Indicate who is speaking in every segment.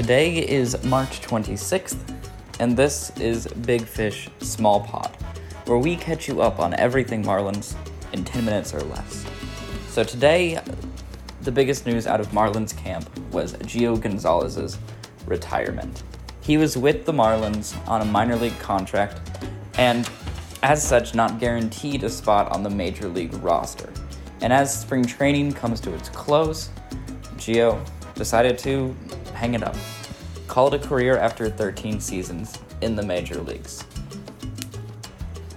Speaker 1: Today is March 26th, and this is Big Fish Small Pod, where we catch you up on everything Marlins in 10 minutes or less. So today, the biggest news out of Marlins camp was Gio Gonzalez's retirement. He was with the Marlins on a minor league contract and, as such, not guaranteed a spot on the major league roster. And as spring training comes to its close, Gio decided to hang it up, call it a career after 13 seasons in the major leagues.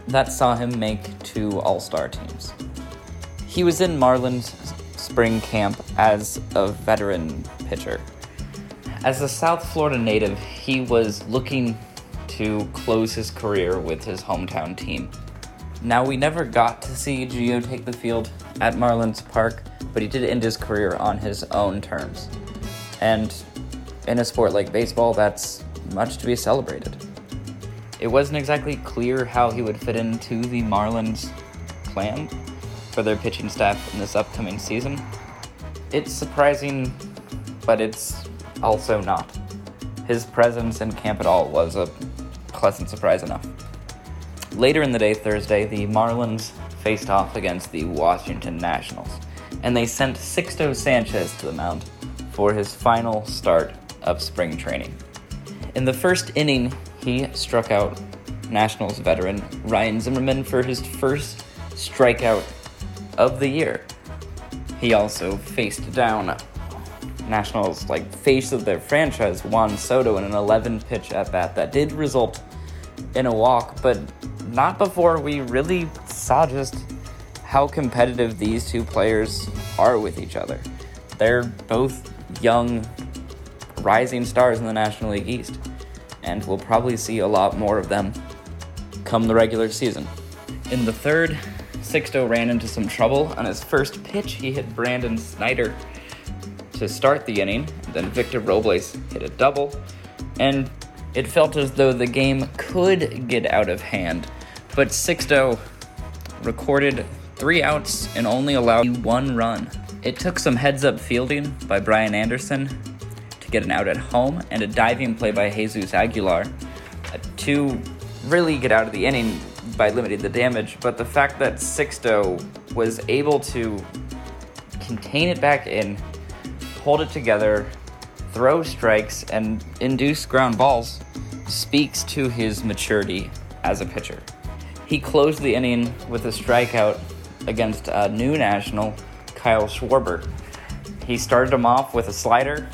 Speaker 1: That saw him make two All Star teams. He was in Marlins spring camp as a veteran pitcher. As a South Florida native, he was looking to close his career with his hometown team. Now, we never got to see Gio take the field at Marlins Park, but he did end his career on his own terms. And in a sport like baseball, that's much to be celebrated. It wasn't exactly clear how he would fit into the Marlins' plan for their pitching staff in this upcoming season. It's surprising, but it's also not. His presence in camp at all was a pleasant surprise enough. Later in the day, Thursday, the Marlins faced off against the Washington Nationals, and they sent Sixto Sanchez to the mound for his final start of spring training. In the first inning, he struck out Nationals veteran Ryan Zimmerman for his first strikeout of the year. He also faced down Nationals like face of their franchise Juan Soto in an 11 pitch at bat that did result in a walk, but not before we really saw just how competitive these two players are with each other. They're both young, rising stars in the National League East, and we'll probably see a lot more of them come the regular season. In the third, Sixto ran into some trouble. On his first pitch, he hit Brandon Snyder to start the inning. Then Victor Robles hit a double, and it felt as though the game could get out of hand but Sixto recorded three outs and only allowed one run. It took some heads up fielding by Brian Anderson get an out at home and a diving play by Jesus Aguilar uh, to really get out of the inning by limiting the damage. But the fact that Sixto was able to contain it back in, hold it together, throw strikes, and induce ground balls speaks to his maturity as a pitcher. He closed the inning with a strikeout against a new national, Kyle Schwarber. He started him off with a slider,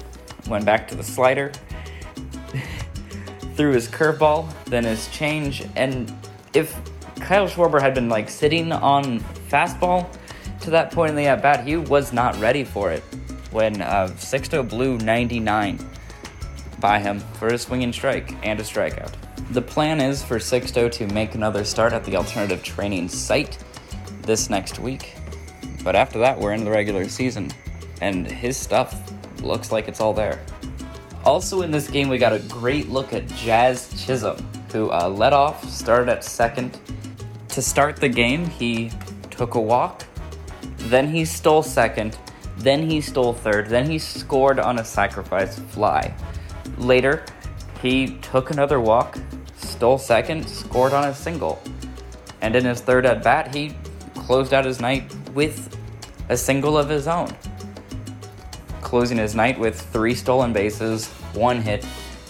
Speaker 1: went back to the slider, threw his curveball, then his change, and if Kyle Schwarber had been like sitting on fastball to that point in the at bat, he was not ready for it when uh, Sixto blew 99 by him for a swinging strike and a strikeout. The plan is for Sixto to make another start at the alternative training site this next week. But after that, we're in the regular season, and his stuff looks like it's all there. Also, in this game, we got a great look at Jazz Chisholm, who uh, led off, started at second. To start the game, he took a walk, then he stole second, then he stole third, then he scored on a sacrifice fly. Later, he took another walk, stole second, scored on a single. And in his third at bat, he closed out his night with a single of his own. Closing his night with three stolen bases, one hit,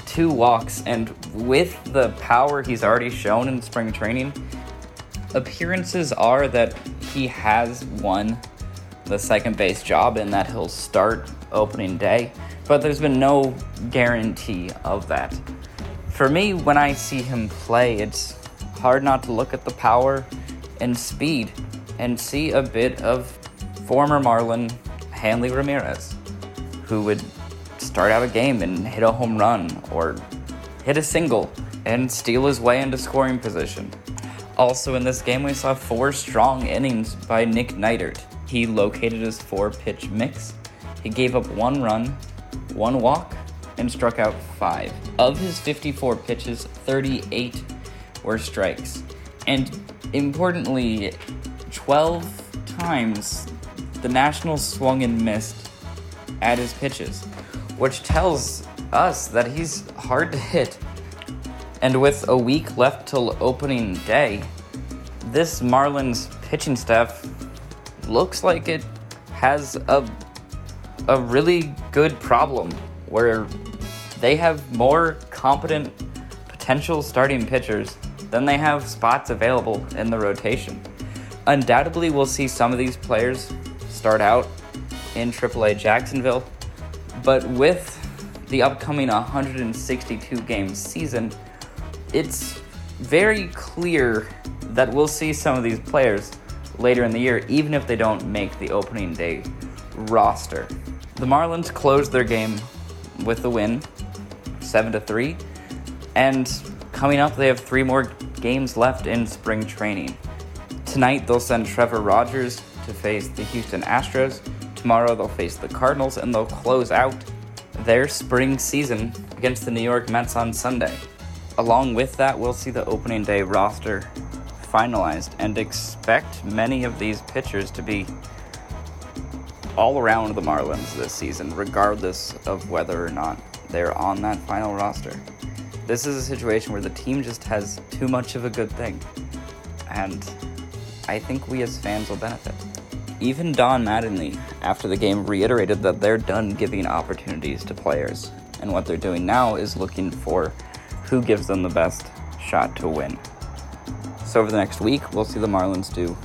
Speaker 1: two walks, and with the power he's already shown in spring training, appearances are that he has won the second base job and that he'll start opening day, but there's been no guarantee of that. For me, when I see him play, it's hard not to look at the power and speed and see a bit of former Marlin Hanley Ramirez, who would start out a game and hit a home run or hit a single and steal his way into scoring position. Also, in this game, we saw four strong innings by Nick Neidert. He located his four pitch mix, he gave up one run, one walk, and struck out five. Of his 54 pitches, 38 were strikes. And importantly, 12 times the Nationals swung and missed at his pitches, which tells us that he's hard to hit. And with a week left till opening day, this Marlins pitching staff looks like it has a a really good problem where they have more competent potential starting pitchers than they have spots available in the rotation. Undoubtedly, we'll see some of these players start out in AAA Jacksonville, but with the upcoming 162 game season, it's very clear that we'll see some of these players later in the year, even if they don't make the opening day roster. The Marlins closed their game with the win, 7 to 3, and coming up, they have three more games left in spring training. Tonight, they'll send Trevor Rogers to face the Houston Astros. Tomorrow, they'll face the Cardinals, and they'll close out their spring season against the New York Mets on Sunday. Along with that, we'll see the opening day roster finalized and expect many of these pitchers to be all around the Marlins this season, regardless of whether or not they're on that final roster. This is a situation where the team just has too much of a good thing, and I think we as fans will benefit. Even Don Mattingly, after the game, reiterated that they're done giving opportunities to players, and what they're doing now is looking for who gives them the best shot to win. So, over the next week, we'll see the Marlins do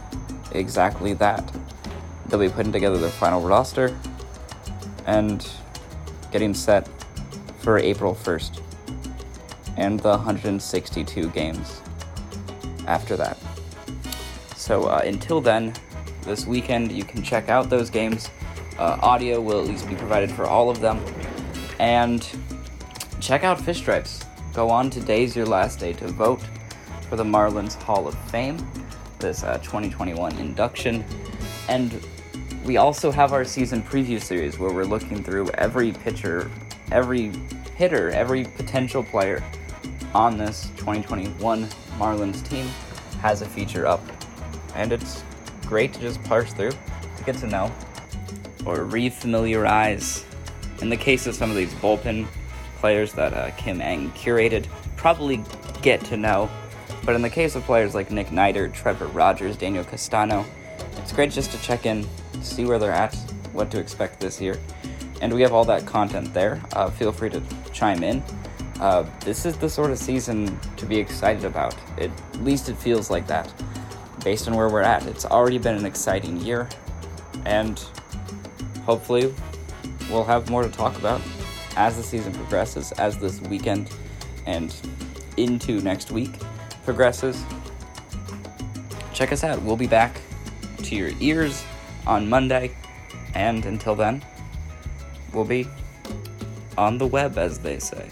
Speaker 1: exactly that. They'll be putting together their final roster and getting set for April 1st and the 162 games after that. So, uh, until then, this weekend you can check out those games. Uh, audio will at least be provided for all of them. And check out Fish Stripes. Go on, today's your last day to vote for the Marlins Hall of Fame, this uh, 2021 induction. And we also have our season preview series where we're looking through every pitcher, every hitter, every potential player on this 2021 Marlins team has a feature up. And it's great to just parse through to get to know or refamiliarize. In the case of some of these bullpen players that uh, Kim Ng curated, probably get to know. But in the case of players like Nick Neidert, Trevor Rogers, Daniel Castano, it's great just to check in, see where they're at, what to expect this year. And we have all that content there. Uh, feel free to chime in. Uh, this is the sort of season to be excited about. At least it feels like that, based on where we're at. It's already been an exciting year, and hopefully, we'll have more to talk about as the season progresses, as this weekend and into next week progresses. Check us out. We'll be back to your ears on Monday, and until then, we'll be on the web, as they say.